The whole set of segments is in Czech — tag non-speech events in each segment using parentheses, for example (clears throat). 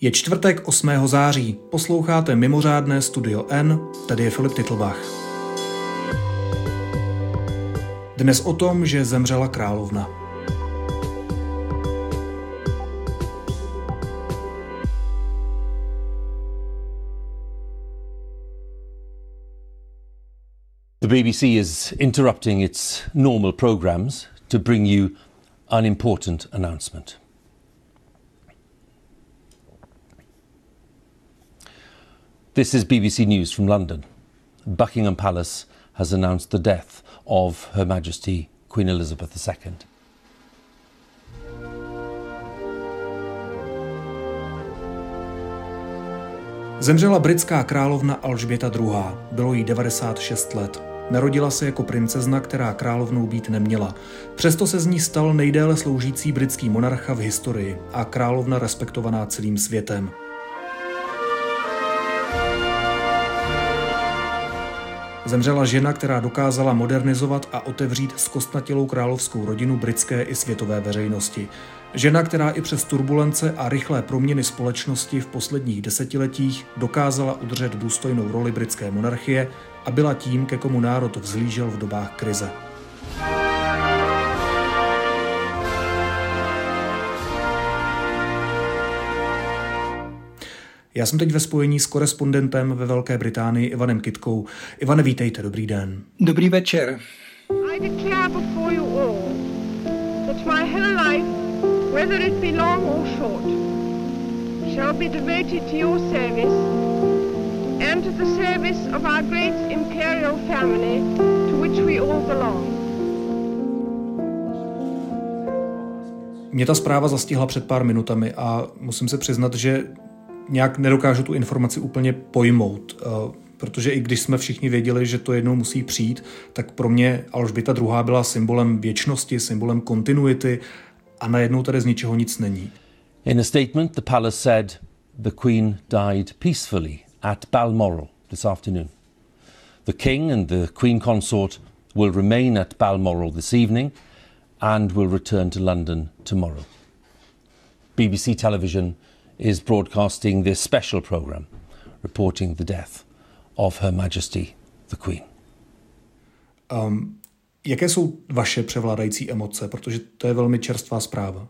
Je čtvrtek 8. září, posloucháte mimořádné Studio N, tady je Filip Titlbach. Dnes o tom, že zemřela královna. The BBC is interrupting its normal programs to bring you an important announcement. This is BBC News from London. Buckingham Palace has announced the death of Her Majesty Queen Elizabeth II. Zemřela britská královna Alžběta II. Bylo jí 96 let. Narodila se jako princezna, která královnou být neměla. Přesto se z ní stal nejdéle sloužící britský monarcha v historii a královna respektovaná celým světem. Zemřela žena, která dokázala modernizovat a otevřít zkostnatělou královskou rodinu britské i světové veřejnosti. Žena, která i přes turbulence a rychlé proměny společnosti v posledních desetiletích dokázala udržet důstojnou roli britské monarchie a byla tím, ke komu národ vzlížel v dobách krize. Já jsem teď ve spojení s korespondentem ve Velké Británii Ivanem Kitkou. Ivane, vítejte, dobrý den. Dobrý večer. I declare before you all that my whole life, whether it be long or short, shall be devoted to your service and to the service of our great imperial family to which we all belong. Mě ta zpráva zastihla před pár minutami a musím se přiznat, že nějak nedokážu tu informaci úplně pojmout, eh, protože i když jsme všichni věděli, že to jednou musí přijít, tak pro mě Alžběta II. byla symbolem věčnosti, symbolem kontinuity a najednou tady z ničeho nic není. In a statement, the palace said the Queen died peacefully at Balmoral this afternoon. The King and the Queen Consort will remain at Balmoral this evening and will return to London tomorrow. BBC Television is broadcasting this special programme reporting the death of Her Majesty the Queen. Um, jaké jsou vaše převládající emoce, protože to je velmi čerstvá zpráva?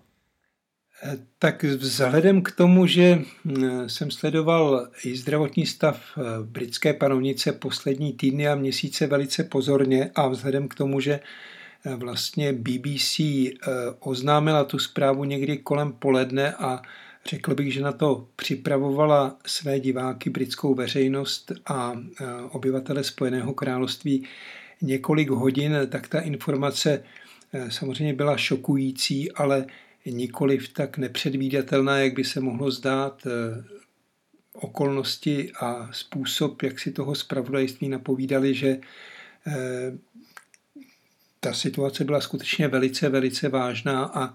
Eh, tak vzhledem k tomu, že hm, jsem sledoval i zdravotní stav eh, britské panovnice poslední týdny a měsíce velice pozorně a vzhledem k tomu, že eh, vlastně BBC oznámila tu zprávu někdy kolem poledne a Řekl bych, že na to připravovala své diváky, britskou veřejnost a obyvatele Spojeného království několik hodin, tak ta informace e, samozřejmě byla šokující, ale nikoliv tak nepředvídatelná, jak by se mohlo zdát. E, okolnosti a způsob, jak si toho zpravodajství napovídali, že e, ta situace byla skutečně velice, velice vážná a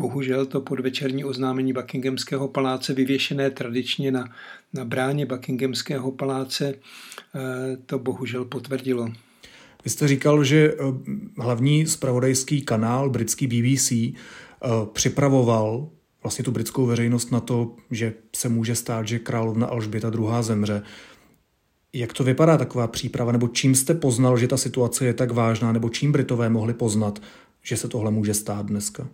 Bohužel to podvečerní oznámení Buckinghamského paláce, vyvěšené tradičně na, na bráně Buckinghamského paláce, eh, to bohužel potvrdilo. Vy jste říkal, že eh, hlavní spravodajský kanál, britský BBC, eh, připravoval vlastně tu britskou veřejnost na to, že se může stát, že královna Alžběta II. zemře. Jak to vypadá taková příprava, nebo čím jste poznal, že ta situace je tak vážná, nebo čím Britové mohli poznat, že se tohle může stát dneska?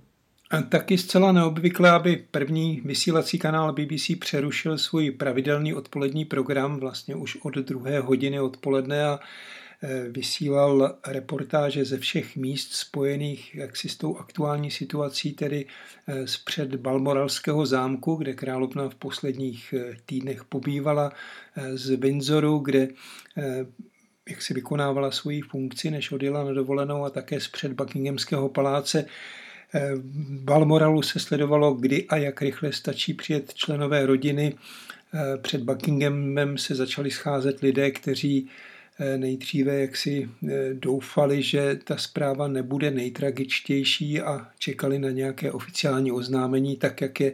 A taky zcela neobvykle, aby první vysílací kanál BBC přerušil svůj pravidelný odpolední program vlastně už od druhé hodiny odpoledne a e, vysílal reportáže ze všech míst spojených jaksi s tou aktuální situací, tedy e, z před Balmoralského zámku, kde královna v posledních e, týdnech pobývala, z Windsoru, kde jak si vykonávala svoji funkci, než odjela na dovolenou a také z před Buckinghamského paláce Balmoralu se sledovalo, kdy a jak rychle stačí přijet členové rodiny. Před Buckinghamem se začali scházet lidé, kteří eh, nejdříve jaksi eh, doufali, že ta zpráva nebude nejtragičtější a čekali na nějaké oficiální oznámení, tak jak je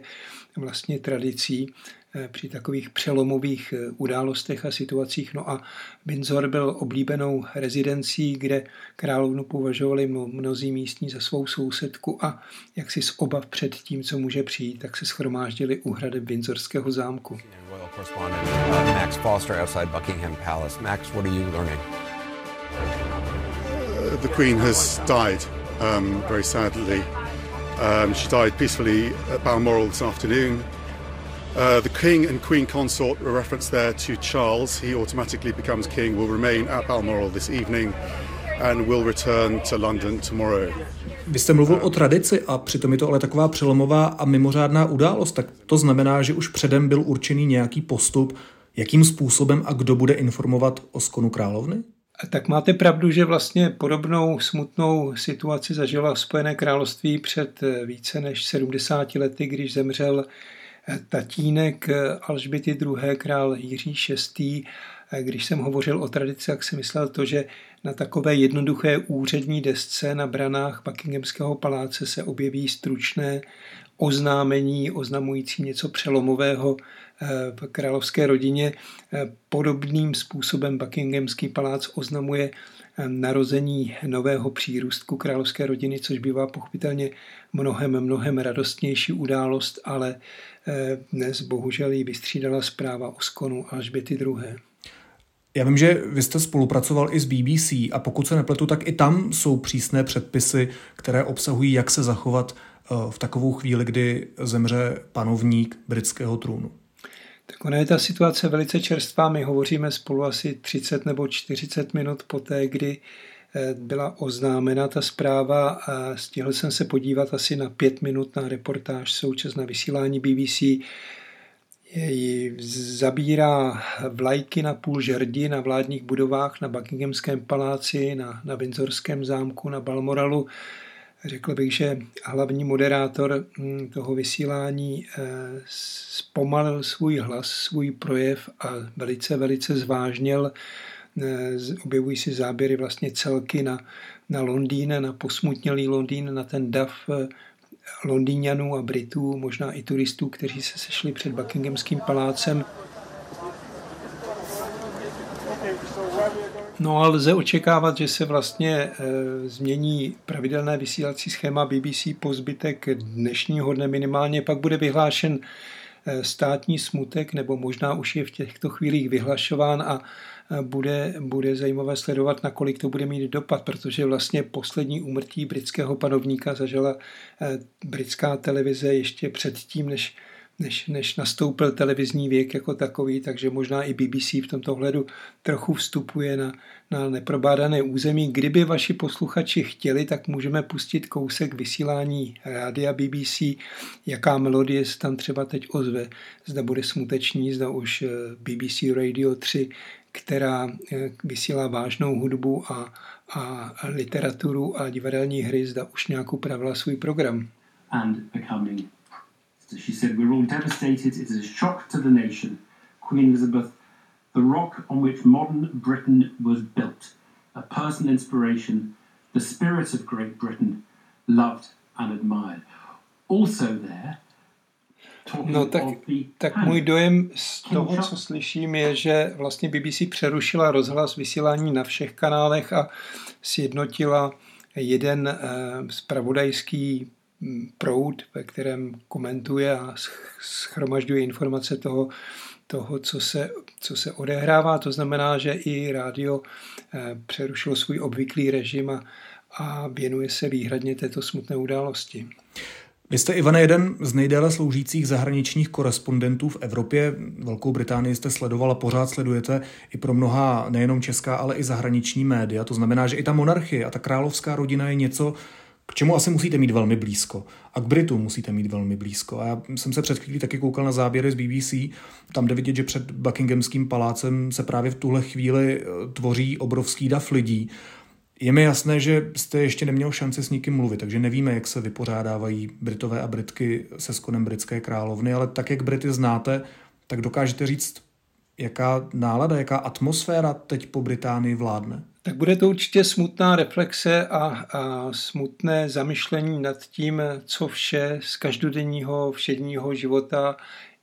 vlastně tradicí eh, při takových přelomových eh, událostech a situacích. No a Windsor byl oblíbenou rezidencí, kde královnu považovali mnozí místní za svou sousedku a jak si z obav před tím, co může přijít, tak se schromáždili u hrady Windsorského zámku. Max Foster outside Buckingham Palace. Max, what are you learning? Uh, the Queen has died um, very sadly. Um, she died peacefully at Balmoral this afternoon. Uh, the King and Queen Consort were referenced there to Charles. He automatically becomes King, will remain at Balmoral this evening and will return to London tomorrow. Vy jste mluvil o tradici a přitom je to ale taková přelomová a mimořádná událost, tak to znamená, že už předem byl určený nějaký postup, jakým způsobem a kdo bude informovat o skonu královny? Tak máte pravdu, že vlastně podobnou smutnou situaci zažila Spojené království před více než 70 lety, když zemřel tatínek eh, Alžběty II. král Jiří VI. Když jsem hovořil o tradici, tak jsem myslel to, že na takové jednoduché úřední desce na branách Buckinghamského paláce se objeví stručné oznámení oznamující něco přelomového v královské rodině. Podobným způsobem Buckinghamský palác oznamuje narození nového přírůstku královské rodiny, což bývá pochopitelně mnohem, mnohem radostnější událost, ale eh, dnes bohužel ji vystřídala zpráva o skonu Alžběty II. Já vím, že vy jste spolupracoval i s BBC a pokud se nepletu, tak i tam jsou přísné předpisy, které obsahují, jak se zachovat eh, v takovou chvíli, kdy zemře panovník britského trůnu. Tak ona je ta situace velice čerstvá. My hovoříme spolu asi 30 nebo 40 minut poté, kdy eh, byla oznámena ta zpráva a stihl jsem se podívat asi na pět minut na reportáž současné vysílání BBC. Zabírá vlajky na půl žerdi na vládních budovách, na Buckinghamském paláci, na, na Windsorském zámku, na Balmoralu. Řekl bych, že hlavní moderátor hm, toho vysílání eh, zpomalil svůj hlas, svůj projev a velice, velice zvážněl. Eh, objevují si záběry vlastně celky na, na Londýn, na posmutnělý Londýn, na ten dav eh, Londýňanů a Britů, možná i turistů, kteří se sešli před Buckinghamským palácem. No a lze očekávat, že se vlastně e, změní pravidelné vysílací schéma BBC po zbytek dnešního dne minimálně, pak bude vyhlášen státní smutek, nebo možná už je v těchto chvílích vyhlašován a bude, bude zajímavé sledovat, nakolik to bude mít dopad, protože vlastně poslední úmrtí britského panovníka zažila e, britská televize ještě předtím, než než, než nastoupil televizní věk jako takový, takže možná i BBC v tomto hledu trochu vstupuje na, na neprobádané území. Kdyby vaši posluchači chtěli, tak můžeme pustit kousek vysílání rádia BBC, jaká melodie se tam třeba teď ozve. Zda bude smuteční, zda už eh, BBC Radio 3, která eh, vysílá vážnou hudbu a, a literaturu a divadelní hry, zda už nějakou pravila svůj program. And becoming She said, We're all devastated. A shock to the nation. Queen Elizabeth, the rock on which modern Britain was built, a personal inspiration, the spirit of Great Britain, loved and admired. Also there, No tak, tak můj dojem z toho, co slyším, je, že vlastně BBC přerušila rozhlas vysílání na všech kanálech a sjednotila jeden spravodajský proud, ve kterém komentuje a schromažďuje informace toho, toho co, se, co se odehrává. To znamená, že i rádio eh, přerušilo svůj obvyklý režim a, a věnuje se výhradně této smutné události. Vy jste, Ivane, jeden z nejdéle sloužících zahraničních korespondentů v Evropě. Velkou Británii jste sledovala, pořád sledujete i pro mnoha nejenom česká, ale i zahraniční média. To znamená, že i ta monarchie a ta královská rodina je něco, k čemu asi musíte mít velmi blízko. A k Britům musíte mít velmi blízko. A já jsem se před chvílí taky koukal na záběry z BBC. Tam jde vidět, že před Buckinghamským palácem se právě v tuhle chvíli eh, tvoří obrovský dav lidí. Je mi jasné, že jste ještě neměl šanci s nikým mluvit, takže nevíme, jak se vypořádávají Britové a Britky se skonem britské královny, ale tak, jak Brity znáte, tak dokážete říct, jaká nálada, jaká atmosféra teď po Británii vládne? Tak bude to určitě smutná reflexe a, a smutné zamyšlení nad tím, co vše z každodenního všedního života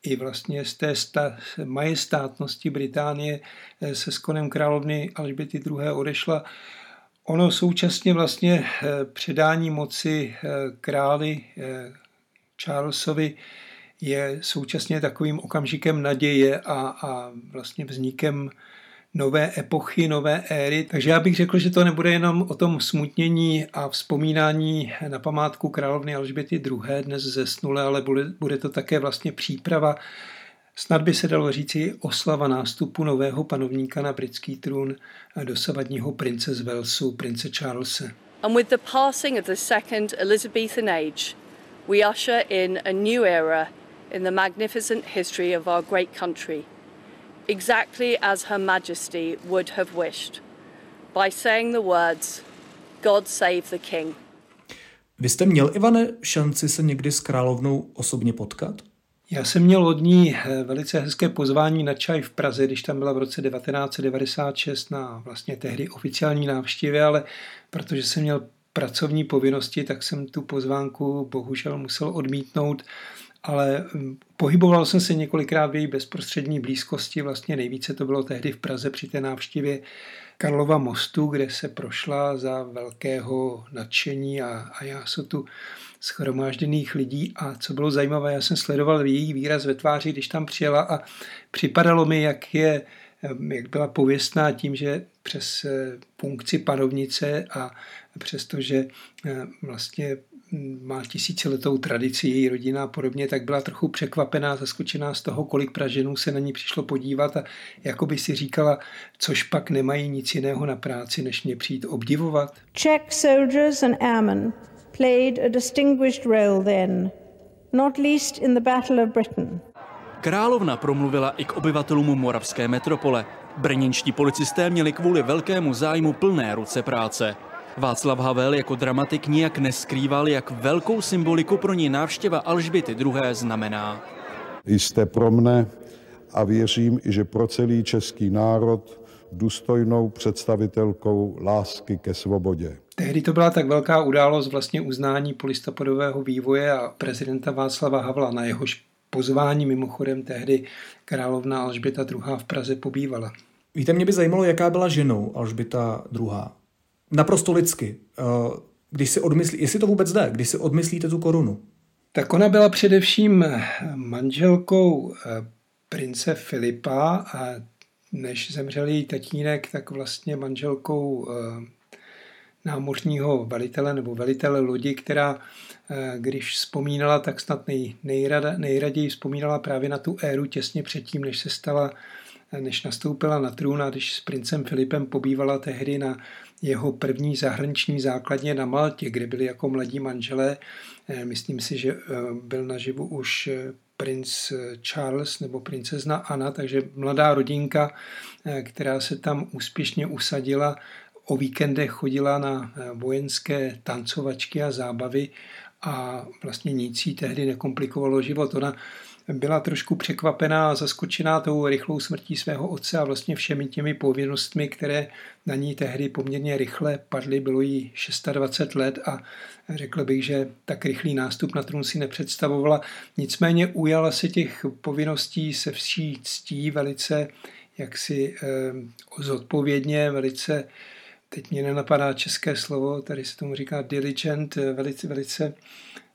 i vlastně z té sta, majestátnosti Británie eh, se skonem královny Alžběty II. odešla. Ono současně vlastně eh, předání moci eh, králi Charlesovi je současně takovým okamžikem naděje a, a vlastně vznikem nové epochy, nové éry. Takže já bych řekl, že to nebude jenom o tom smutnění a vzpomínání na památku královny Alžběty II. dnes zesnule, ale bude, bude to také vlastně příprava Snad by se dalo říci oslava nástupu nového panovníka na britský trůn dosavadního prince z Walesu, prince Charlesa. And with the passing of the second Elizabethan age, we usher in a new era in the magnificent history of our great country – exactly as Her Majesty would have wished, by saying the words, God save the King. Vy jste měl, Ivane, šanci se někdy s královnou osobně potkat? Já jsem měl od ní eh, velice hezké pozvání na čaj v Praze, když tam byla v roce 1996 na vlastně tehdy oficiální návštěvě, ale protože jsem měl pracovní povinnosti, tak jsem tu pozvánku bohužel musel odmítnout ale hm, pohyboval jsem se několikrát v její bezprostřední blízkosti, vlastně nejvíce to bylo tehdy v Praze při té návštěvě Karlova mostu, kde se prošla za velkého nadšení a, a já jsem tu schromážděných lidí a co bylo zajímavé, já jsem sledoval její výraz ve tváři, když tam přijela a připadalo mi, jak je hm, jak byla pověstná tím, že přes eh, funkci panovnice a přestože eh, vlastně má tisíciletou tradici, její rodina a podobně, tak byla trochu překvapená, zaskočená z toho, kolik Praženů se na ní přišlo podívat a jako by si říkala, což pak nemají nic jiného na práci, než mě přijít obdivovat. Czech soldiers and airmen played a distinguished role then, not least in the Battle of Britain. Královna promluvila i k obyvatelům moravské metropole. Brněnští policisté měli kvůli velkému zájmu plné ruce práce. Václav Havel jako dramatik nijak neskrýval, jak velkou symboliku pro ní návštěva Alžběty II. znamená. Jste pro mne a věřím, že pro celý český národ důstojnou představitelkou lásky ke svobodě. Tehdy to byla tak velká událost vlastně uznání polistopadového vývoje a prezidenta Václava Havla, na jehož pozvání mimochodem tehdy královna Alžběta II. v Praze pobývala. Víte, mě by zajímalo, jaká byla ženou Alžběta II naprosto lidsky. Eh, když si odmyslí, jestli to vůbec jde, když si odmyslíte tu korunu. Tak ona byla především manželkou eh, prince Filipa a než zemřel její tatínek, tak vlastně manželkou eh, námořního velitele nebo velitele lodi, která když vzpomínala, tak snad nej, nejrada, nejraději vzpomínala právě na tu éru těsně předtím, než se stala, než nastoupila na trůn a když s princem Filipem pobývala tehdy na jeho první zahraniční základně na Maltě, kde byli jako mladí manželé. Eh, myslím si, že eh, byl naživu už eh, princ Charles nebo princezna Anna, takže mladá rodinka, která se tam úspěšně usadila, o víkendech chodila na vojenské tancovačky a zábavy a vlastně nic jí tehdy nekomplikovalo život. Ona byla trošku překvapená a zaskočená tou rychlou smrtí svého otce a vlastně všemi těmi povinnostmi, které na ní tehdy poměrně rychle padly. Bylo jí 26 let a řekl bych, že tak rychlý nástup na trůn si nepředstavovala. Nicméně ujala se těch povinností se vší ctí velice jaksi eh, zodpovědně, velice teď mě nenapadá české slovo, tady se tomu říká diligent, velice, velice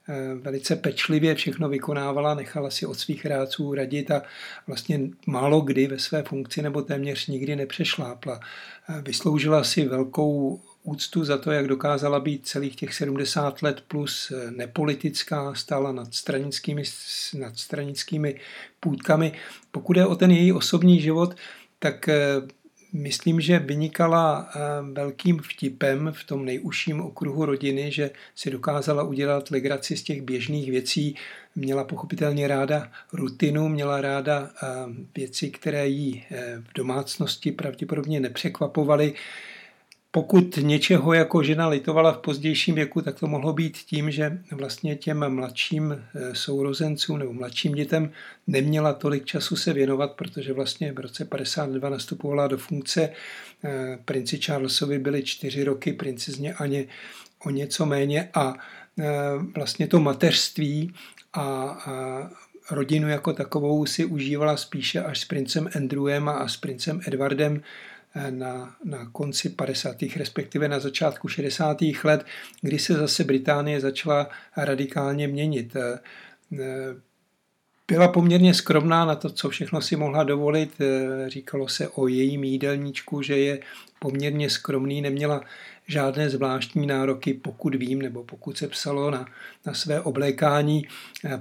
Eh, velice pečlivě všechno vykonávala, nechala si od svých rádců radit a vlastně málo kdy ve své funkci nebo téměř nikdy nepřešlápla. Eh, vysloužila si velkou úctu za to, jak dokázala být celých těch 70 let plus eh, nepolitická, stála nad stranickými, nad stranickými půdkami. Pokud je o ten její osobní život, tak myslím, že vynikala eh, velkým vtipem v tom nejužším okruhu rodiny, že si dokázala udělat legraci z těch běžných věcí. Měla pochopitelně ráda rutinu, měla ráda eh, věci, které jí eh, v domácnosti pravděpodobně nepřekvapovaly. Pokud něčeho jako žena litovala v pozdějším věku, tak to mohlo být tím, že vlastně těm mladším eh, sourozencům nebo mladším dětem neměla tolik času se věnovat, protože vlastně v roce 52 nastupovala do funkce. Eh, princi Charlesovi byly čtyři roky, princezně Aně o něco méně a eh, vlastně to mateřství a, rodinu jako takovou si užívala spíše až s princem Andrewem a s princem Edwardem, na, na konci 50. respektive na začátku 60. let, kdy se zase Británie začala radikálně měnit. Eh, eh, byla poměrně skromná na to, co všechno si mohla dovolit. Říkalo se o jejím jídelníčku, že je poměrně skromný, neměla žádné zvláštní nároky, pokud vím, nebo pokud se psalo na, na své oblékání,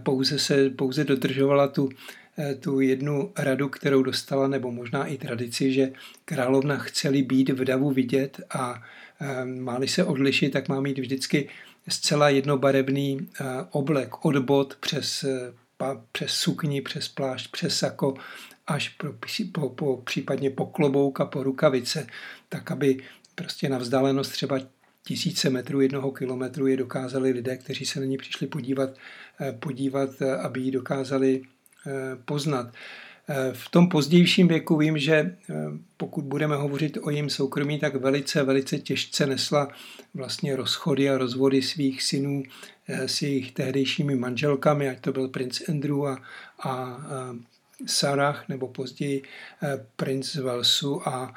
pouze se pouze dodržovala tu Eh, tu jednu radu, kterou dostala, nebo možná i tradici, že královna chceli být v davu vidět a eh, máli se odlišit, tak má mít vždycky zcela jednobarevný eh, oblek od bod přes, přes sukni, přes plášť, přes sako, až po, po, po, případně po klobouk a po rukavice, tak aby prostě na vzdálenost třeba tisíce metrů, jednoho kilometru je dokázali lidé, kteří se na ní přišli podívat, podívat, aby ji dokázali Eh, poznat. Eh, v tom pozdějším věku vím, že eh, pokud budeme hovořit o jejím soukromí, tak velice, velice těžce nesla vlastně rozchody a rozvody svých synů s jejich tehdejšími manželkami, ať to byl princ Andrew a, a Sarah, nebo později princ Velsu a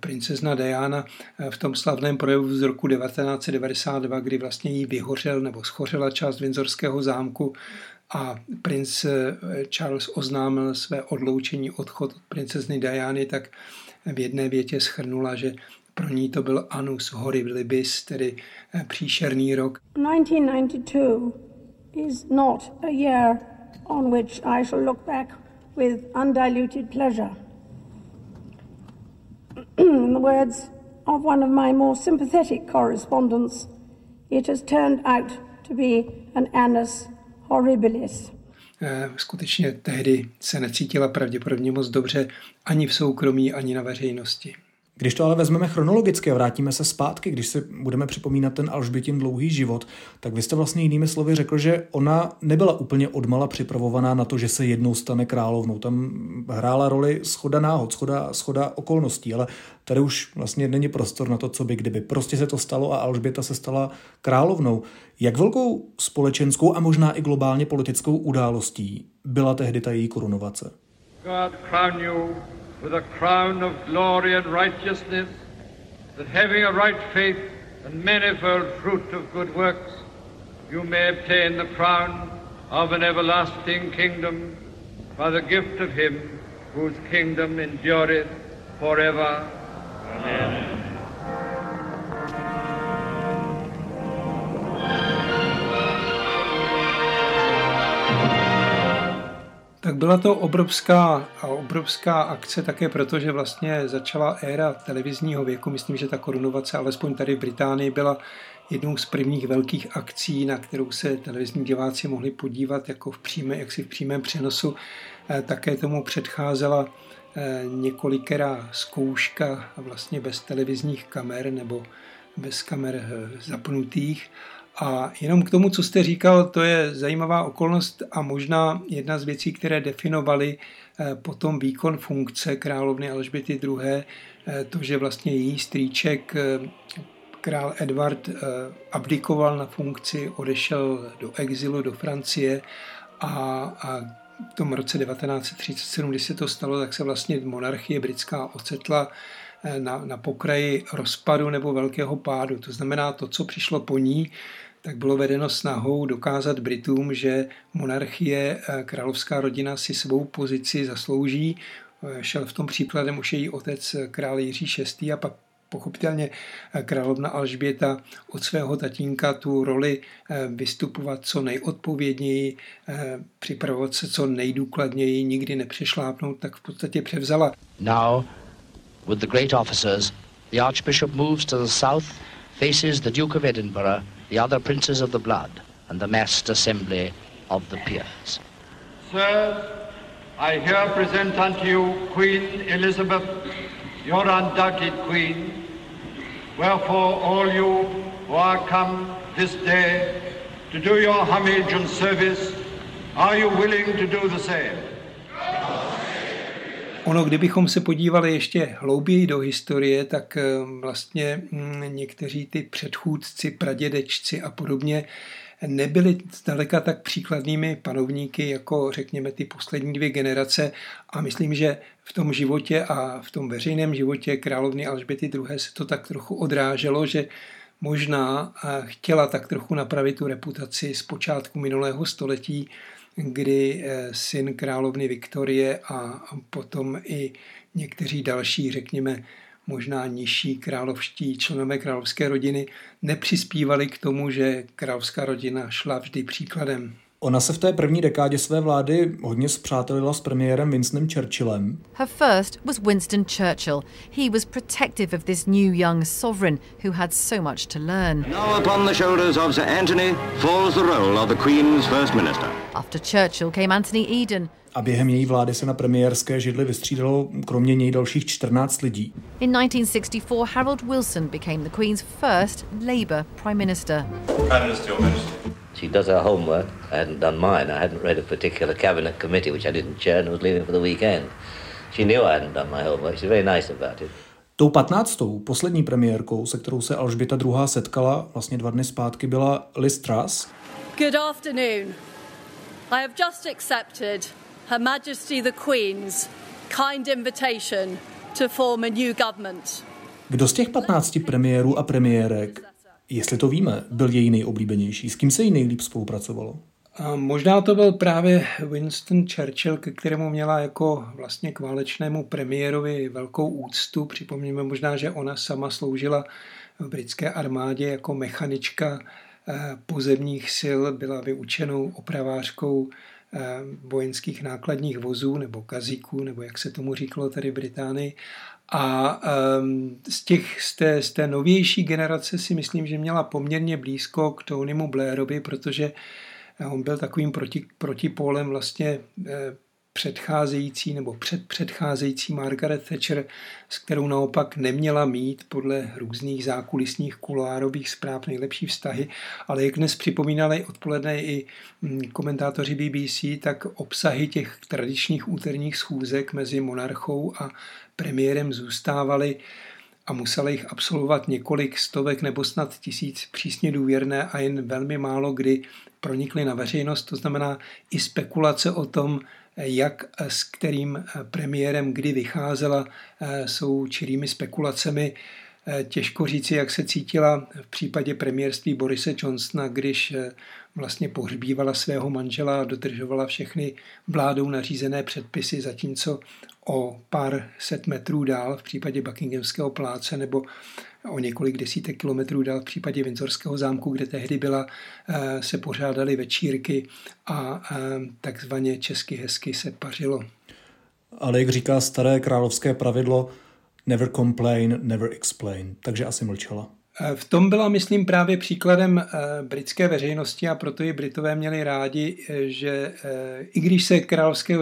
princezna Diana v tom slavném projevu z roku 1992, kdy vlastně jí vyhořel nebo schořela část Windsorského zámku, a princ eh, Charles oznámil své odloučení, odchod od princezny Diany, tak v jedné větě schrnula, že pro ní to byl Anus Horribilibus, tedy eh, příšerný rok. 1992 is not a year on which I shall look back with undiluted pleasure. (clears throat) In the words of one of my more sympathetic correspondents, it has turned out to be an annus horribilis. Eh, skutečně tehdy se necítila pravděpodobně moc dobře ani v soukromí, ani na veřejnosti. Když to ale vezmeme chronologicky a vrátíme se zpátky, když si budeme připomínat ten Alžbětin dlouhý život, tak vy jste vlastně jinými slovy řekl, že ona nebyla úplně odmala připravovaná na to, že se jednou stane královnou. Tam hrála roli schoda náhod, schoda, schoda okolností, ale tady už vlastně není prostor na to, co by kdyby. Prostě se to stalo a Alžběta se stala královnou. Jak velkou společenskou a možná i globálně politickou událostí byla tehdy ta její korunovace? God crown you with a crown of glory and righteousness, that having a right faith and manifold fruit of good works, you may obtain the crown of an everlasting kingdom by the gift of him whose kingdom endureth forever. Amen. Tak byla to obrovská, obrovská akce také proto, že vlastně začala éra televizního věku. Myslím, že ta korunovace, alespoň tady v Británii, byla jednou z prvních velkých akcí, na kterou se televizní diváci mohli podívat jako v přímé, jaksi v přímém přenosu. Eh, také tomu předcházela eh, několikerá zkouška vlastně bez televizních kamer nebo bez kamer eh, zapnutých a jenom k tomu, co jste říkal, to je zajímavá okolnost a možná jedna z věcí, které definovaly eh, potom výkon funkce královny Alžběty II., eh, to, že vlastně její strýček eh, král Edward abdikoval na funkci, odešel do exilu do Francie a, a v tom roce 1937, kdy se to stalo, tak se vlastně monarchie britská ocetla na, na pokraji rozpadu nebo velkého pádu. To znamená, to, co přišlo po ní, tak bylo vedeno snahou dokázat Britům, že monarchie, eh, královská rodina si svou pozici zaslouží. Eh, šel v tom příkladem už její otec eh, král Jiří VI. a pak pochopitelně královna Alžběta od svého tatínka tu roli vystupovat co nejodpovědněji, připravovat se co nejdůkladněji, nikdy nepřešlápnout, tak v podstatě převzala. Now, with the great officers, the Archbishop moves to the south, faces the Duke of Edinburgh, the other princes of the blood, and the massed assembly of the peers. Sirs, I here present unto you Queen Elizabeth, your undoubted queen, Wherefore all you who are come this day to do your homage and service, are you willing to do the same? Ono, kdybychom se podívali ještě hlouběji do historie, tak eh, vlastně mm, někteří ty předchůdci, pradědečci a podobně nebyli zdaleka tak příkladnými panovníky jako řekněme ty poslední dvě generace a myslím, že v tom životě a v tom veřejném životě královny Alžběty II. se to tak trochu odráželo, že možná eh, chtěla tak trochu napravit tu reputaci z počátku minulého století, kdy eh, syn královny Viktorie a potom i někteří další, řekněme, možná nižší královští členové královské rodiny nepřispívali k tomu, že královská rodina šla vždy příkladem. Ona se v té první dekádě své vlády hodně zpřátelila s premiérem Winstonem Churchillem. Her first was Winston Churchill. He was protective of this new young sovereign who had so much to learn. Now upon the shoulders of Sir Anthony falls the role of the Queen's first minister. After Churchill came Anthony Eden. A během její vlády se na premiérské židli vystřídalo kromě něj dalších 14 lidí. In 1964 Harold Wilson became the Queen's first Labour Prime Minister. Prime Minister, Your Majesty. She does her homework. I hadn't done mine. I hadn't read a particular cabinet committee, which I didn't chair, and was leaving for the weekend. She knew I hadn't done my homework. She's very nice about it. Tou patnáctou, poslední premiérkou, se kterou se Alžběta II. setkala vlastně dva dny zpátky, byla Liz Truss. Good afternoon. I have just accepted Her Majesty the Queen's kind invitation to form a new government. Kdo z těch 15 premiérů a premiérek Jestli to víme, byl její nejoblíbenější. S kým se jí nejlíp spolupracovalo? A možná to byl právě Winston Churchill, ke kterému měla jako vlastně k válečnému premiérovi velkou úctu. Připomněme možná, že ona sama sloužila v britské armádě jako mechanička eh, pozemních sil, byla vyučenou opravářkou vojenských nákladních vozů nebo kazíků, nebo jak se tomu říkalo tady Británii. A um, z, těch, z, té, z té novější generace si myslím, že měla poměrně blízko k Tonymu Blairovi, protože on byl takovým proti, protipólem vlastně eh, předcházející nebo předpředcházející Margaret Thatcher, s kterou naopak neměla mít podle různých zákulisních kuloárových zpráv nejlepší vztahy, ale jak dnes připomínali odpoledne i hm, komentátoři BBC, tak obsahy těch tradičních úterních schůzek mezi monarchou a premiérem zůstávaly a museli jich absolvovat několik stovek nebo snad tisíc přísně důvěrné a jen velmi málo kdy pronikly na veřejnost. To znamená i spekulace o tom, jak s kterým premiérem kdy vycházela, jsou čirými spekulacemi. Těžko říci, jak se cítila v případě premiérství Borise Johnsona, když vlastně pohřbívala svého manžela a dodržovala všechny vládou nařízené předpisy, zatímco o pár set metrů dál v případě Buckinghamského pláce nebo o několik desítek kilometrů dál v případě Windsorského zámku, kde tehdy byla, eh, se pořádaly večírky a eh, takzvaně česky hezky se pařilo. Ale jak říká staré královské pravidlo, never complain, never explain, takže asi mlčela. V tom byla, myslím, právě příkladem eh, britské veřejnosti a proto ji Britové měli rádi, eh, že eh, i když se královské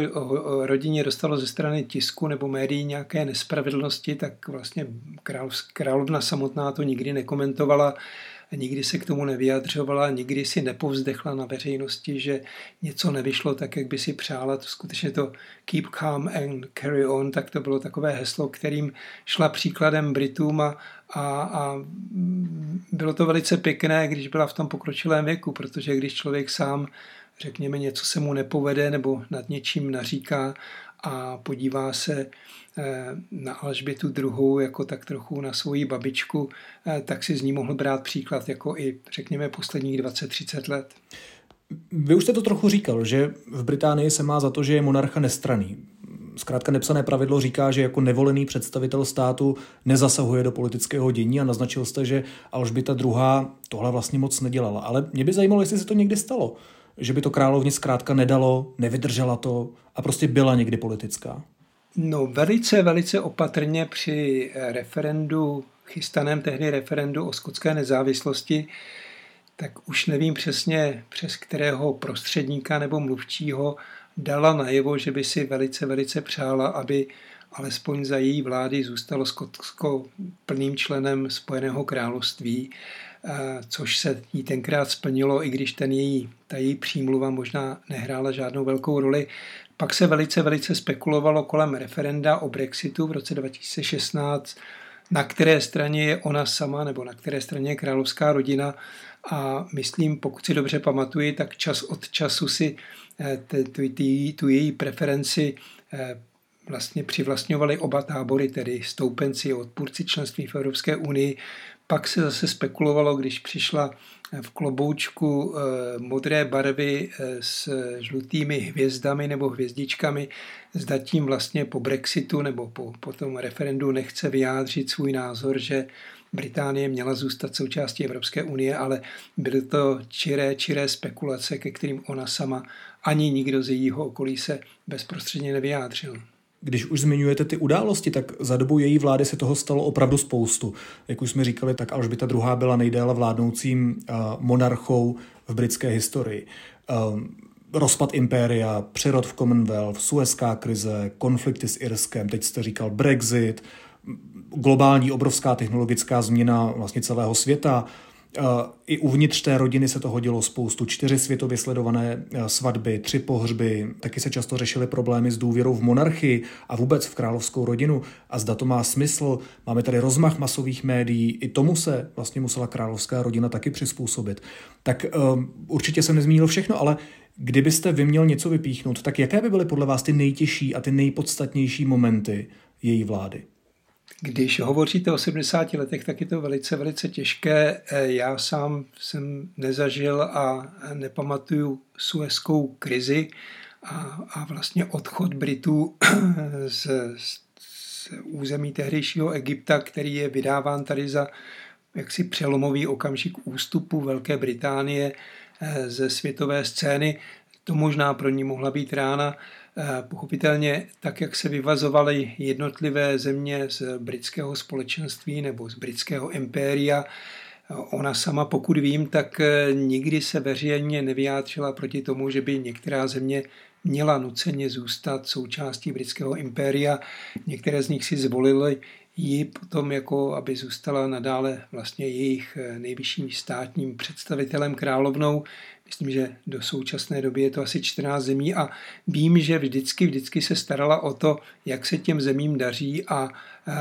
rodině dostalo ze strany tisku nebo médií nějaké nespravedlnosti, tak vlastně královna samotná to nikdy nekomentovala nikdy se k tomu nevyjadřovala, nikdy si nepovzdechla na veřejnosti, že něco nevyšlo tak, jak by si přála. To skutečně to keep calm and carry on, tak to bylo takové heslo, kterým šla příkladem Britům a, a, a bylo to velice pěkné, když byla v tom pokročilém věku, protože když člověk sám řekněme, něco se mu nepovede nebo nad něčím naříká a podívá se eh, na Alžbětu druhou jako tak trochu na svoji babičku, eh, tak si z ní mohl brát příklad jako i, řekněme, posledních 20-30 let. Vy už jste to trochu říkal, že v Británii se má za to, že je monarcha nestraný. Zkrátka nepsané pravidlo říká, že jako nevolený představitel státu nezasahuje do politického dění a naznačil jste, že Alžběta II. tohle vlastně moc nedělala. Ale mě by zajímalo, jestli se to někdy stalo že by to královně zkrátka nedalo, nevydržela to a prostě byla někdy politická? No velice, velice opatrně při referendu, chystaném tehdy referendu o skotské nezávislosti, tak už nevím přesně přes kterého prostředníka nebo mluvčího dala najevo, že by si velice, velice přála, aby alespoň za její vlády zůstalo Skotsko plným členem Spojeného království, což se jí tenkrát splnilo, i když ten její, ta její přímluva možná nehrála žádnou velkou roli. Pak se velice, velice spekulovalo kolem referenda o Brexitu v roce 2016, na které straně je ona sama, nebo na které straně je královská rodina. A myslím, pokud si dobře pamatuji, tak čas od času si eh, tu, její preferenci eh, vlastně přivlastňovali oba tábory, tedy stoupenci, odpůrci členství v Evropské unii. Pak se zase spekulovalo, když přišla v kloboučku eh, modré barvy eh, s žlutými hvězdami nebo hvězdičkami, zda tím vlastně po Brexitu nebo po, po tom referendu nechce vyjádřit svůj názor, že Británie měla zůstat součástí Evropské unie, ale byly to čiré, čiré spekulace, ke kterým ona sama ani nikdo z jejího okolí se bezprostředně nevyjádřil. Když už zmiňujete ty události, tak za dobu její vlády se toho stalo opravdu spoustu. Jak už jsme říkali, tak Alžběta II. byla nejdéle vládnoucím uh, monarchou v britské historii. Uh, rozpad impéria, přerod v Commonwealth, Suezká krize, konflikty s Irskem, teď jste říkal Brexit, globální obrovská technologická změna vlastně celého světa, i uvnitř té rodiny se to hodilo spoustu. Čtyři světově sledované eh, svatby, tři pohřby, taky se často řešily problémy s důvěrou v monarchii a vůbec v královskou rodinu. A zda to má smysl, máme tady rozmach masových médií, i tomu se vlastně musela královská rodina taky přizpůsobit. Tak um, určitě jsem nezmínil všechno, ale kdybyste vy měl něco vypíchnout, tak jaké by byly podle vás ty nejtěžší a ty nejpodstatnější momenty její vlády? Když hovoříte o 70 letech, tak je to velice, velice těžké. Eh, já sám jsem nezažil a nepamatuju suezkou krizi a, a vlastně odchod Britů (clears throat) z, z území tehdejšího Egypta, který je vydáván tady za jaksi přelomový okamžik ústupu Velké Británie eh, ze světové scény. To možná pro ní mohla být rána. Eh, pochopitelně tak, jak se vyvazovaly jednotlivé země z britského společenství nebo z britského impéria, eh, Ona sama, pokud vím, tak eh, nikdy se veřejně nevyjádřila proti tomu, že by některá země měla nuceně zůstat součástí britského impéria. Některé z nich si zvolili ji potom, jako aby zůstala nadále vlastně jejich nejvyšším státním představitelem královnou. Myslím, že do současné doby je to asi 14 zemí a vím, že vždycky, vždycky se starala o to, jak se těm zemím daří a eh,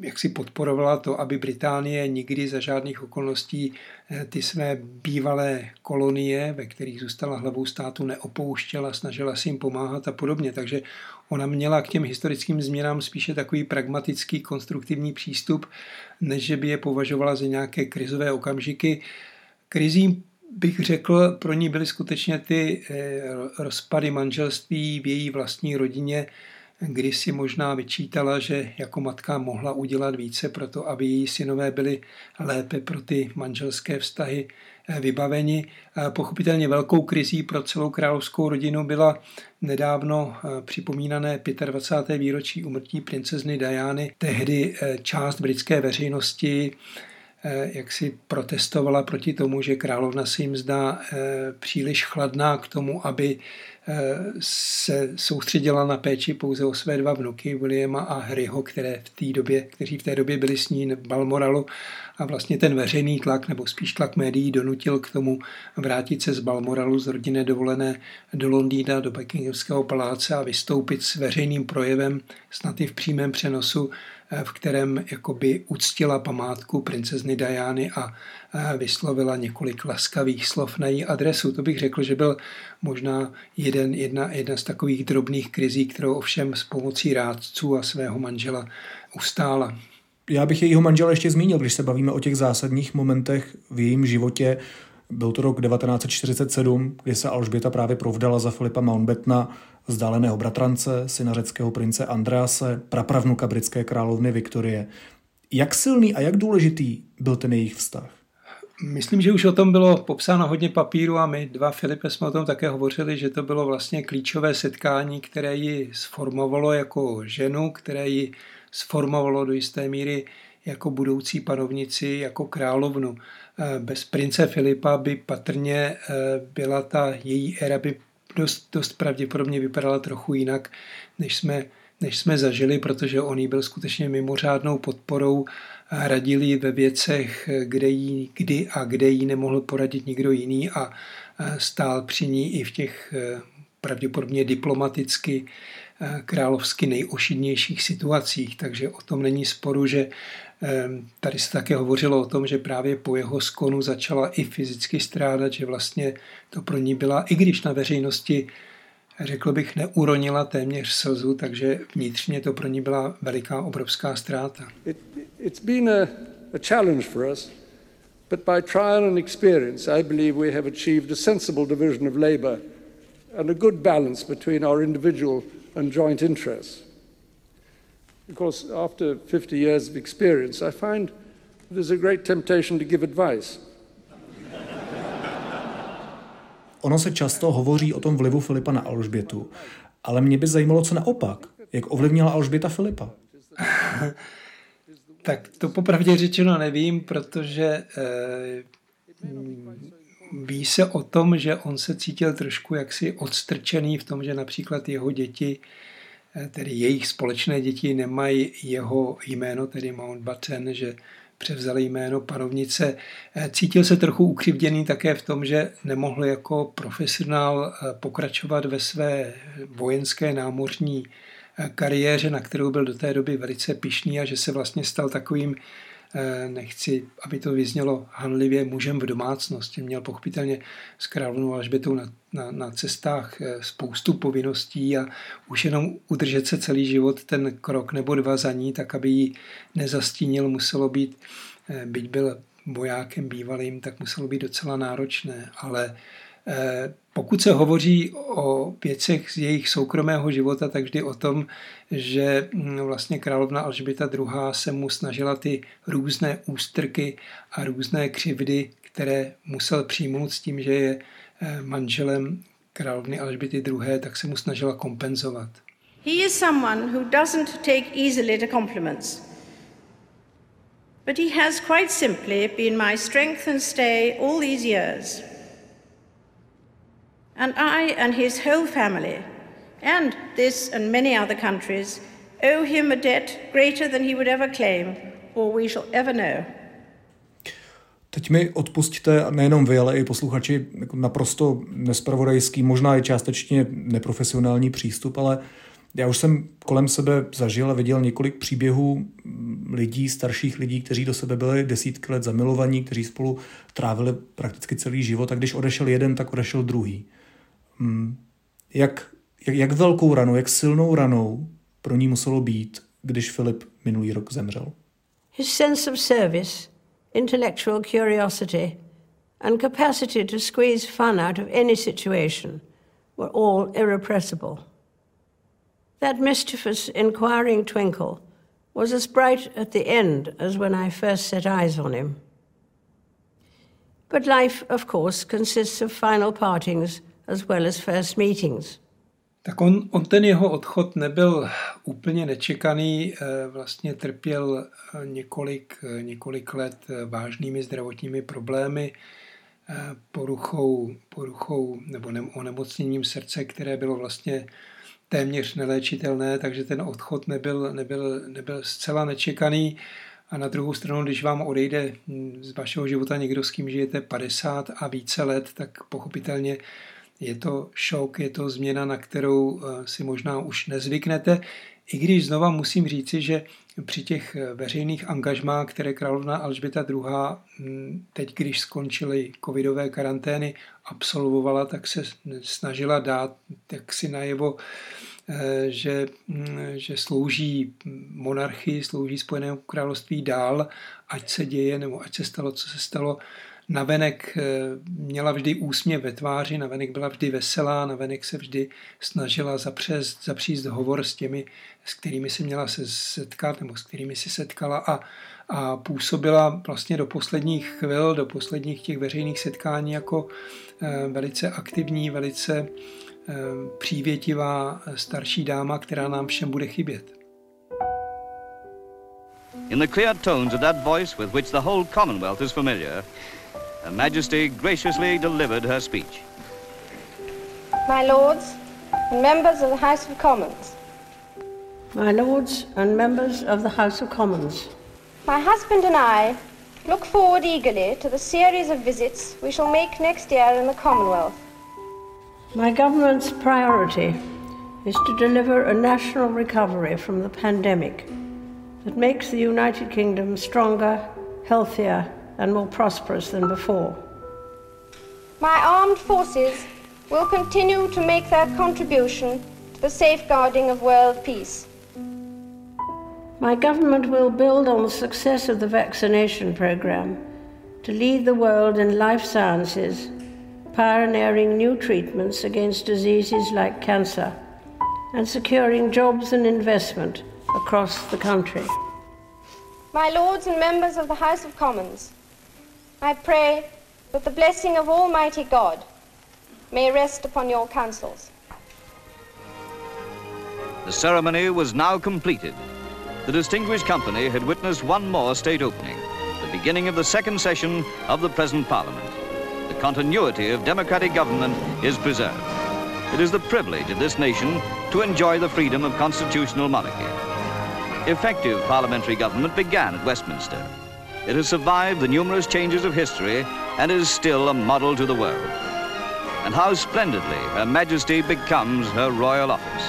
jak si podporovala to, aby Británie nikdy za žádných okolností eh, ty své bývalé kolonie, ve kterých zůstala hlavou státu, neopouštěla, snažila si jim pomáhat a podobně. Takže ona měla k těm historickým změnám spíše takový pragmatický, konstruktivní přístup, než že by je považovala za nějaké krizové okamžiky. Krizím bych řekl, pro ní byly skutečně ty eh, rozpady manželství v její vlastní rodině, kdy si možná vyčítala, že jako matka mohla udělat více pro to, aby její synové byli lépe pro ty manželské vztahy eh, vybaveni. Pochopitelně velkou krizí pro celou královskou rodinu byla nedávno eh, připomínané 25. výročí umrtí princezny Diany. Tehdy část britské veřejnosti Eh, jak si protestovala proti tomu, že královna se jim zdá eh, příliš chladná k tomu, aby eh, se soustředila na péči pouze o své dva vnuky, Williama a Harryho, které v té době, kteří v té době byli s ní v Balmoralu. A vlastně ten veřejný tlak, nebo spíš tlak médií, donutil k tomu vrátit se z Balmoralu z rodinné dovolené do Londýna, do Buckinghamského paláce a vystoupit s veřejným projevem, snad i v přímém přenosu, v kterém jakoby uctila památku princezny Diany a vyslovila několik laskavých slov na její adresu. To bych řekl, že byl možná jeden, jedna, jedna z takových drobných krizí, kterou ovšem s pomocí rádců a svého manžela ustála. Já bych jejího manžela ještě zmínil, když se bavíme o těch zásadních momentech v jejím životě. Byl to rok 1947, kdy se Alžběta právě provdala za Filipa Mountbattena, vzdáleného bratrance, syna řeckého prince Andrease, prapravnuka britské královny Viktorie. Jak silný a jak důležitý byl ten jejich vztah? Myslím, že už o tom bylo popsáno hodně papíru a my dva Filipe jsme o tom také hovořili, že to bylo vlastně klíčové setkání, které ji sformovalo jako ženu, které ji sformovalo do jisté míry jako budoucí panovnici, jako královnu. Eh, bez prince Filipa by patrně eh, byla ta její éra by dost, dost pravděpodobně vypadala trochu jinak, než jsme než jsme zažili, protože on jí byl skutečně mimořádnou podporou, radil jí ve věcech, kde jí, kdy a kde jí nemohl poradit nikdo jiný a stál při ní i v těch pravděpodobně diplomaticky královsky nejošidnějších situacích, takže o tom není sporu, že Tady se také hovořilo o tom, že právě po jeho skonu začala i fyzicky strádat, že vlastně to pro ní byla, i když na veřejnosti řekl bych, neuronila téměř slzu, takže vnitřně to pro ní byla veliká, obrovská ztráta. It, it's been a, a challenge for us, but by trial and experience I believe we have achieved a sensible division of labor and a good balance between our individual and joint interests. Because after 50 years of experience, I find there's a great temptation to give advice. Ono se často hovoří o tom vlivu Filipa na Alžbětu, ale mě by zajímalo, co naopak. Jak ovlivnila Alžběta Filipa? (laughs) tak to popravdě řečeno nevím, protože eh, ví se o tom, že on se cítil trošku jaksi odstrčený v tom, že například jeho děti Eh, tedy jejich společné děti nemají jeho jméno, tedy Mountbatten, že převzali jméno panovnice. Eh, cítil se trochu ukřivděný také v tom, že nemohl jako profesionál eh, pokračovat ve své vojenské námořní kariéře, na kterou byl do té doby velice pišný a že se vlastně stal takovým Eh, nechci, aby to vyznělo hanlivě mužem v domácnosti. Měl pochopitelně s královnou Alžbětou na, na, na cestách eh, spoustu povinností a už jenom udržet se celý život ten krok nebo dva za ní, tak aby ji nezastínil, muselo být, eh, byť byl vojákem bývalým, tak muselo být docela náročné, ale pokud se hovoří o věcech z jejich soukromého života, tak vždy o tom, že mm, vlastně královna Alžběta II. se mu snažila ty různé ústrky a různé křivdy, které musel přijmout s tím, že je eh, manželem královny Alžběty II., tak se mu snažila kompenzovat. He is someone who doesn't take easily to compliments. But he has quite simply been my strength and stay all these years. And I and his whole family, and this and many other countries, owe him a debt greater than he would ever claim or we shall ever know. Teď mi odpustíte nejenom vy, ale i posluchači jako naprosto nespravodajský, možná i částečně neprofesionální přístup, ale já už jsem kolem sebe zažil a viděl několik příběhů lidí, starších lidí, kteří do sebe byli desítky let zamilovaní, kteří spolu trávili prakticky celý život a když odešel jeden, tak odešel druhý. Mm, jak, jak, jak velkou ranou, jak silnou ranou pro ní muselo být, když Filip minulý rok zemřel. His sense of service, intellectual curiosity and capacity to squeeze fun out of any situation were all irrepressible. That mischievous, inquiring twinkle was as bright at the end as when I first set eyes on him. But life, of course, consists of final partings as well as first meetings. Tak on, on ten jeho odchod nebyl úplně nečekaný, eh, vlastně trpěl eh, několik, eh, několik let vážnými zdravotními problémy, poruchou, poruchou nebo onemocněním srdce, které bylo vlastně téměř neléčitelné, takže ten odchod nebyl, nebyl, nebyl zcela nečekaný. A na druhou stranu, když vám odejde z vašeho života někdo, s kým žijete 50 a více let, tak pochopitelně je to šok, je to změna, na kterou eh, si možná už nezvyknete. I když znova musím říci, že při těch eh, veřejných angažmách, které královna Alžběta II. Hm, teď, když skončily covidové karantény, absolvovala, tak se snažila dát tak si najevo, eh, že, hm, že slouží monarchii, slouží Spojenému království dál, ať se děje, nebo ať se stalo, co se stalo, navenek eh, měla vždy úsměv ve tváři, navenek byla vždy veselá, navenek se vždy snažila zapřést, zapříst hovor s těmi, s kterými se měla se setkat, nebo s kterými se setkala a, a působila vlastně do posledních chvil, do posledních těch veřejných setkání jako eh, velice aktivní, velice eh, přívětivá starší dáma, která nám všem bude chybět. In the clear tones of that voice with which the whole Commonwealth is familiar, Her Majesty graciously delivered her speech. My lords and members of the House of Commons, My lords and members of the House of Commons. My husband and I look forward eagerly to the series of visits we shall make next year in the Commonwealth. My government's priority is to deliver a national recovery from the pandemic that makes the United Kingdom stronger, healthier, and more prosperous than before. My armed forces will continue to make their contribution to the safeguarding of world peace. My government will build on the success of the vaccination program to lead the world in life sciences, pioneering new treatments against diseases like cancer and securing jobs and investment across the country. My lords and members of the House of Commons, I pray that the blessing of Almighty God may rest upon your councils. The ceremony was now completed. The distinguished company had witnessed one more state opening, the beginning of the second session of the present Parliament. The continuity of democratic government is preserved. It is the privilege of this nation to enjoy the freedom of constitutional monarchy. Effective parliamentary government began at Westminster. It has survived the numerous changes of history and is still a model to the world. And how splendidly Her Majesty becomes her royal office.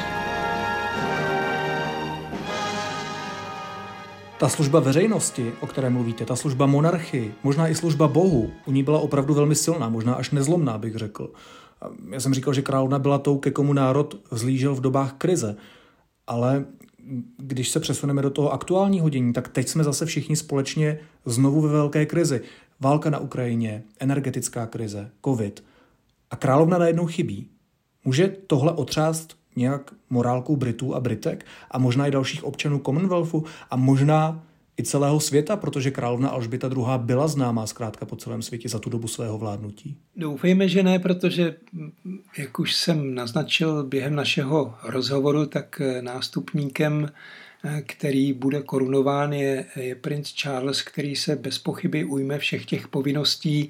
Ta služba veřejnosti, o které mluvíte, ta služba monarchii, možná i služba Bohu, u ní byla opravdu velmi silná, možná až nezlomná, bych řekl. Já jsem říkal, že královna byla tou, ke komu národ vzlížel v dobách krize. Ale když se přesuneme do toho aktuálního dění, tak teď jsme zase všichni společně znovu ve velké krizi. Válka na Ukrajině, energetická krize, covid. A královna najednou chybí. Může tohle otřást nějak morálkou Britů a Britek a možná i dalších občanů Commonwealthu a možná i celého světa, protože královna Alžběta II. byla známá zkrátka po celém světě za tu dobu svého vládnutí? Doufejme, že ne, protože, jak už jsem naznačil během našeho rozhovoru, tak nástupníkem, který bude korunován, je, je princ Charles, který se bez pochyby ujme všech těch povinností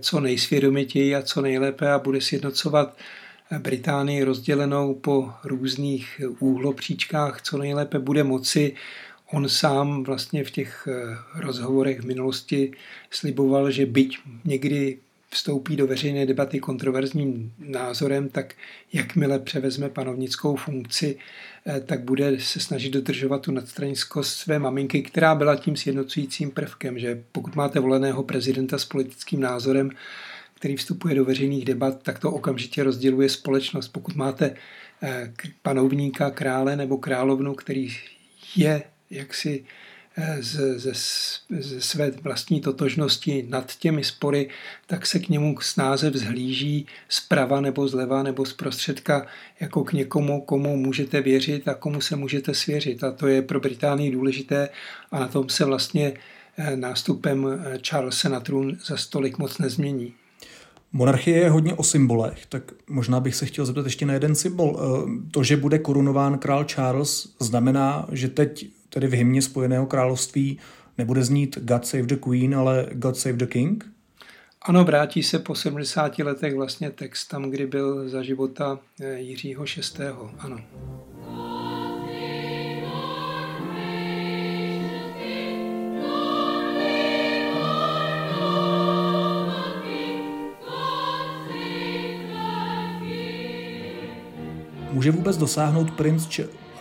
co nejsvědomitěji a co nejlépe a bude sjednocovat Británii rozdělenou po různých úhlopříčkách, co nejlépe bude moci. On sám vlastně v těch eh, rozhovorech v minulosti sliboval, že byť někdy vstoupí do veřejné debaty kontroverzním názorem, tak jakmile převezme panovnickou funkci, eh, tak bude se snažit dodržovat tu nadstraniskost své maminky, která byla tím sjednocujícím prvkem, že pokud máte voleného prezidenta s politickým názorem, který vstupuje do veřejných debat, tak to okamžitě rozděluje společnost. Pokud máte eh, panovníka, krále nebo královnu, který je jaksi ze, ze, ze své vlastní totožnosti nad těmi spory, tak se k němu snáze vzhlíží zprava nebo zleva nebo z prostředka jako k někomu, komu můžete věřit a komu se můžete svěřit. A to je pro Británii důležité a na tom se vlastně eh, nástupem eh, Charlesa na trůn za stolik moc nezmění. Monarchie je hodně o symbolech, tak možná bych se chtěl zeptat ještě na jeden symbol. To, že bude korunován král Charles, znamená, že teď tedy v hymně Spojeného království nebude znít God Save the Queen, ale God Save the King? Ano, vrátí se po 70 letech vlastně text tam, kdy byl za života eh, Jiřího VI. Ano. Může vůbec dosáhnout princ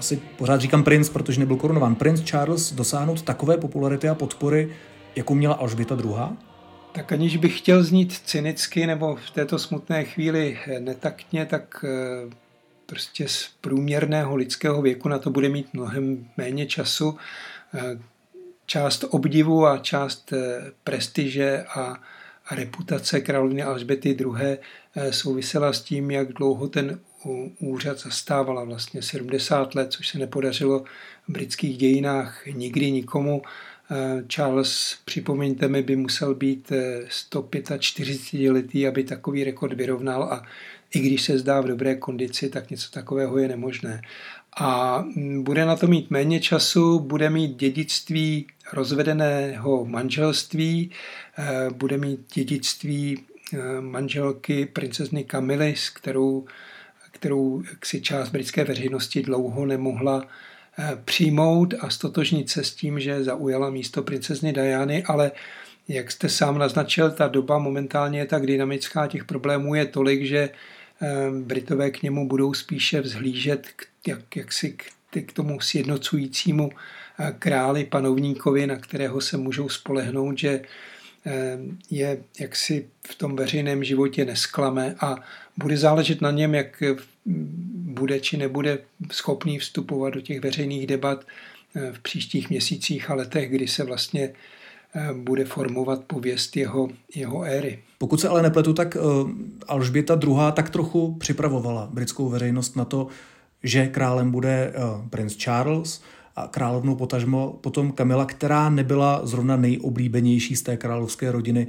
asi pořád říkám princ, protože nebyl korunován, princ Charles dosáhnout takové popularity a podpory, jakou měla Alžběta II? Tak aniž bych chtěl znít cynicky nebo v této smutné chvíli netaktně, tak eh, prostě z průměrného lidského věku na to bude mít mnohem méně času. Eh, část obdivu a část eh, prestiže a, a reputace královny Alžbety II. souvisela s tím, jak dlouho ten úřad zastávala vlastně 70 let, což se nepodařilo v britských dějinách nikdy nikomu. Eh, Charles, připomeňte mi, by musel být 145 eh, letý, aby takový rekord vyrovnal a i když se zdá v dobré kondici, tak něco takového je nemožné. A mm, bude na to mít méně času, bude mít dědictví rozvedeného manželství, eh, bude mít dědictví manželky princezny Camily, s kterou kterou si část britské veřejnosti dlouho nemohla přijmout a stotožnit se s tím, že zaujala místo princezny Diany, ale jak jste sám naznačil, ta doba momentálně je tak dynamická, těch problémů je tolik, že Britové k němu budou spíše vzhlížet k, jak, jak si k, k tomu sjednocujícímu králi, panovníkovi, na kterého se můžou spolehnout, že je jaksi v tom veřejném životě nesklame a bude záležet na něm, jak bude či nebude schopný vstupovat do těch veřejných debat v příštích měsících a letech, kdy se vlastně bude formovat pověst jeho, jeho éry. Pokud se ale nepletu, tak Alžběta II. tak trochu připravovala britskou veřejnost na to, že králem bude princ Charles a královnou potažmo potom Kamila, která nebyla zrovna nejoblíbenější z té královské rodiny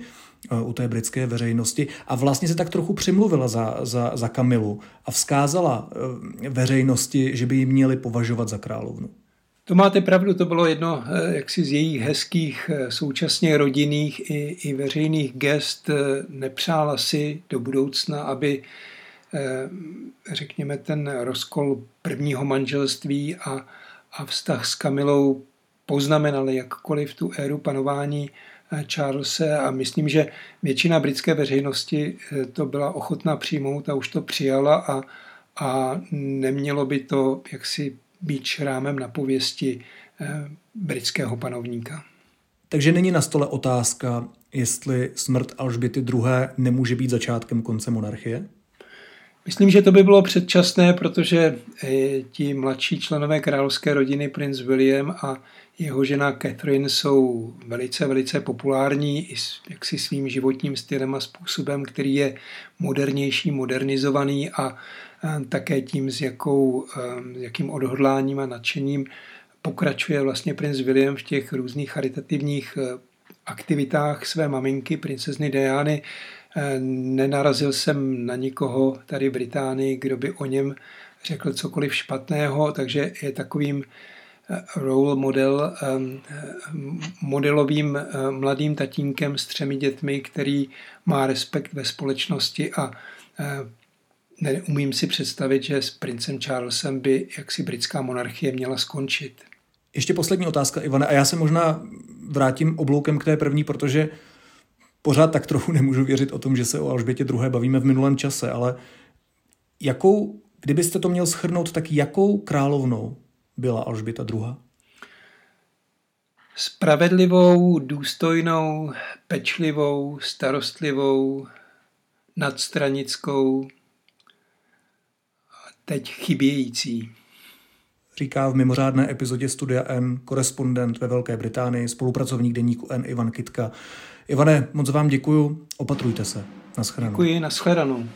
u té britské veřejnosti a vlastně se tak trochu přimluvila za, za, za Kamilu a vzkázala veřejnosti, že by ji měli považovat za královnu. To máte pravdu, to bylo jedno jaksi z jejich hezkých, současně rodinných i, i veřejných gest. Nepřála si do budoucna, aby řekněme ten rozkol prvního manželství a, a vztah s Kamilou poznamenali jakkoliv tu éru panování Charlese a myslím, že většina britské veřejnosti to byla ochotná přijmout a už to přijala a, a nemělo by to jaksi být šrámem na pověsti britského panovníka. Takže není na stole otázka, jestli smrt Alžběty II. nemůže být začátkem konce monarchie? Myslím, že to by bylo předčasné, protože ti mladší členové královské rodiny, princ William a jeho žena Catherine, jsou velice, velice populární i s jaksi svým životním stylem a způsobem, který je modernější, modernizovaný a také tím, s jakou, jakým odhodláním a nadšením pokračuje vlastně princ William v těch různých charitativních aktivitách své maminky, princezny Diany, Nenarazil jsem na nikoho tady v Británii, kdo by o něm řekl cokoliv špatného, takže je takovým eh, role model, ehm, modelovým eh, mladým tatínkem s třemi dětmi, který má respekt ve společnosti a eh, neumím si představit, že s princem Charlesem by jaksi britská monarchie měla skončit. Ještě poslední otázka, Ivane, a já se možná vrátím obloukem k té první, protože pořád tak trochu (laughs) nemůžu věřit o tom, že se o Alžbětě druhé bavíme v minulém čase, ale jakou, kdybyste to měl schrnout, tak jakou královnou byla Alžběta II? Spravedlivou, důstojnou, pečlivou, starostlivou, nadstranickou, teď chybějící. Říká v mimořádné epizodě Studia N korespondent ve Velké Británii, spolupracovník deníku N Ivan Kitka. Ivane, moc vám děkuju, opatrujte se. Naschledanou. Děkuji, naschledanou.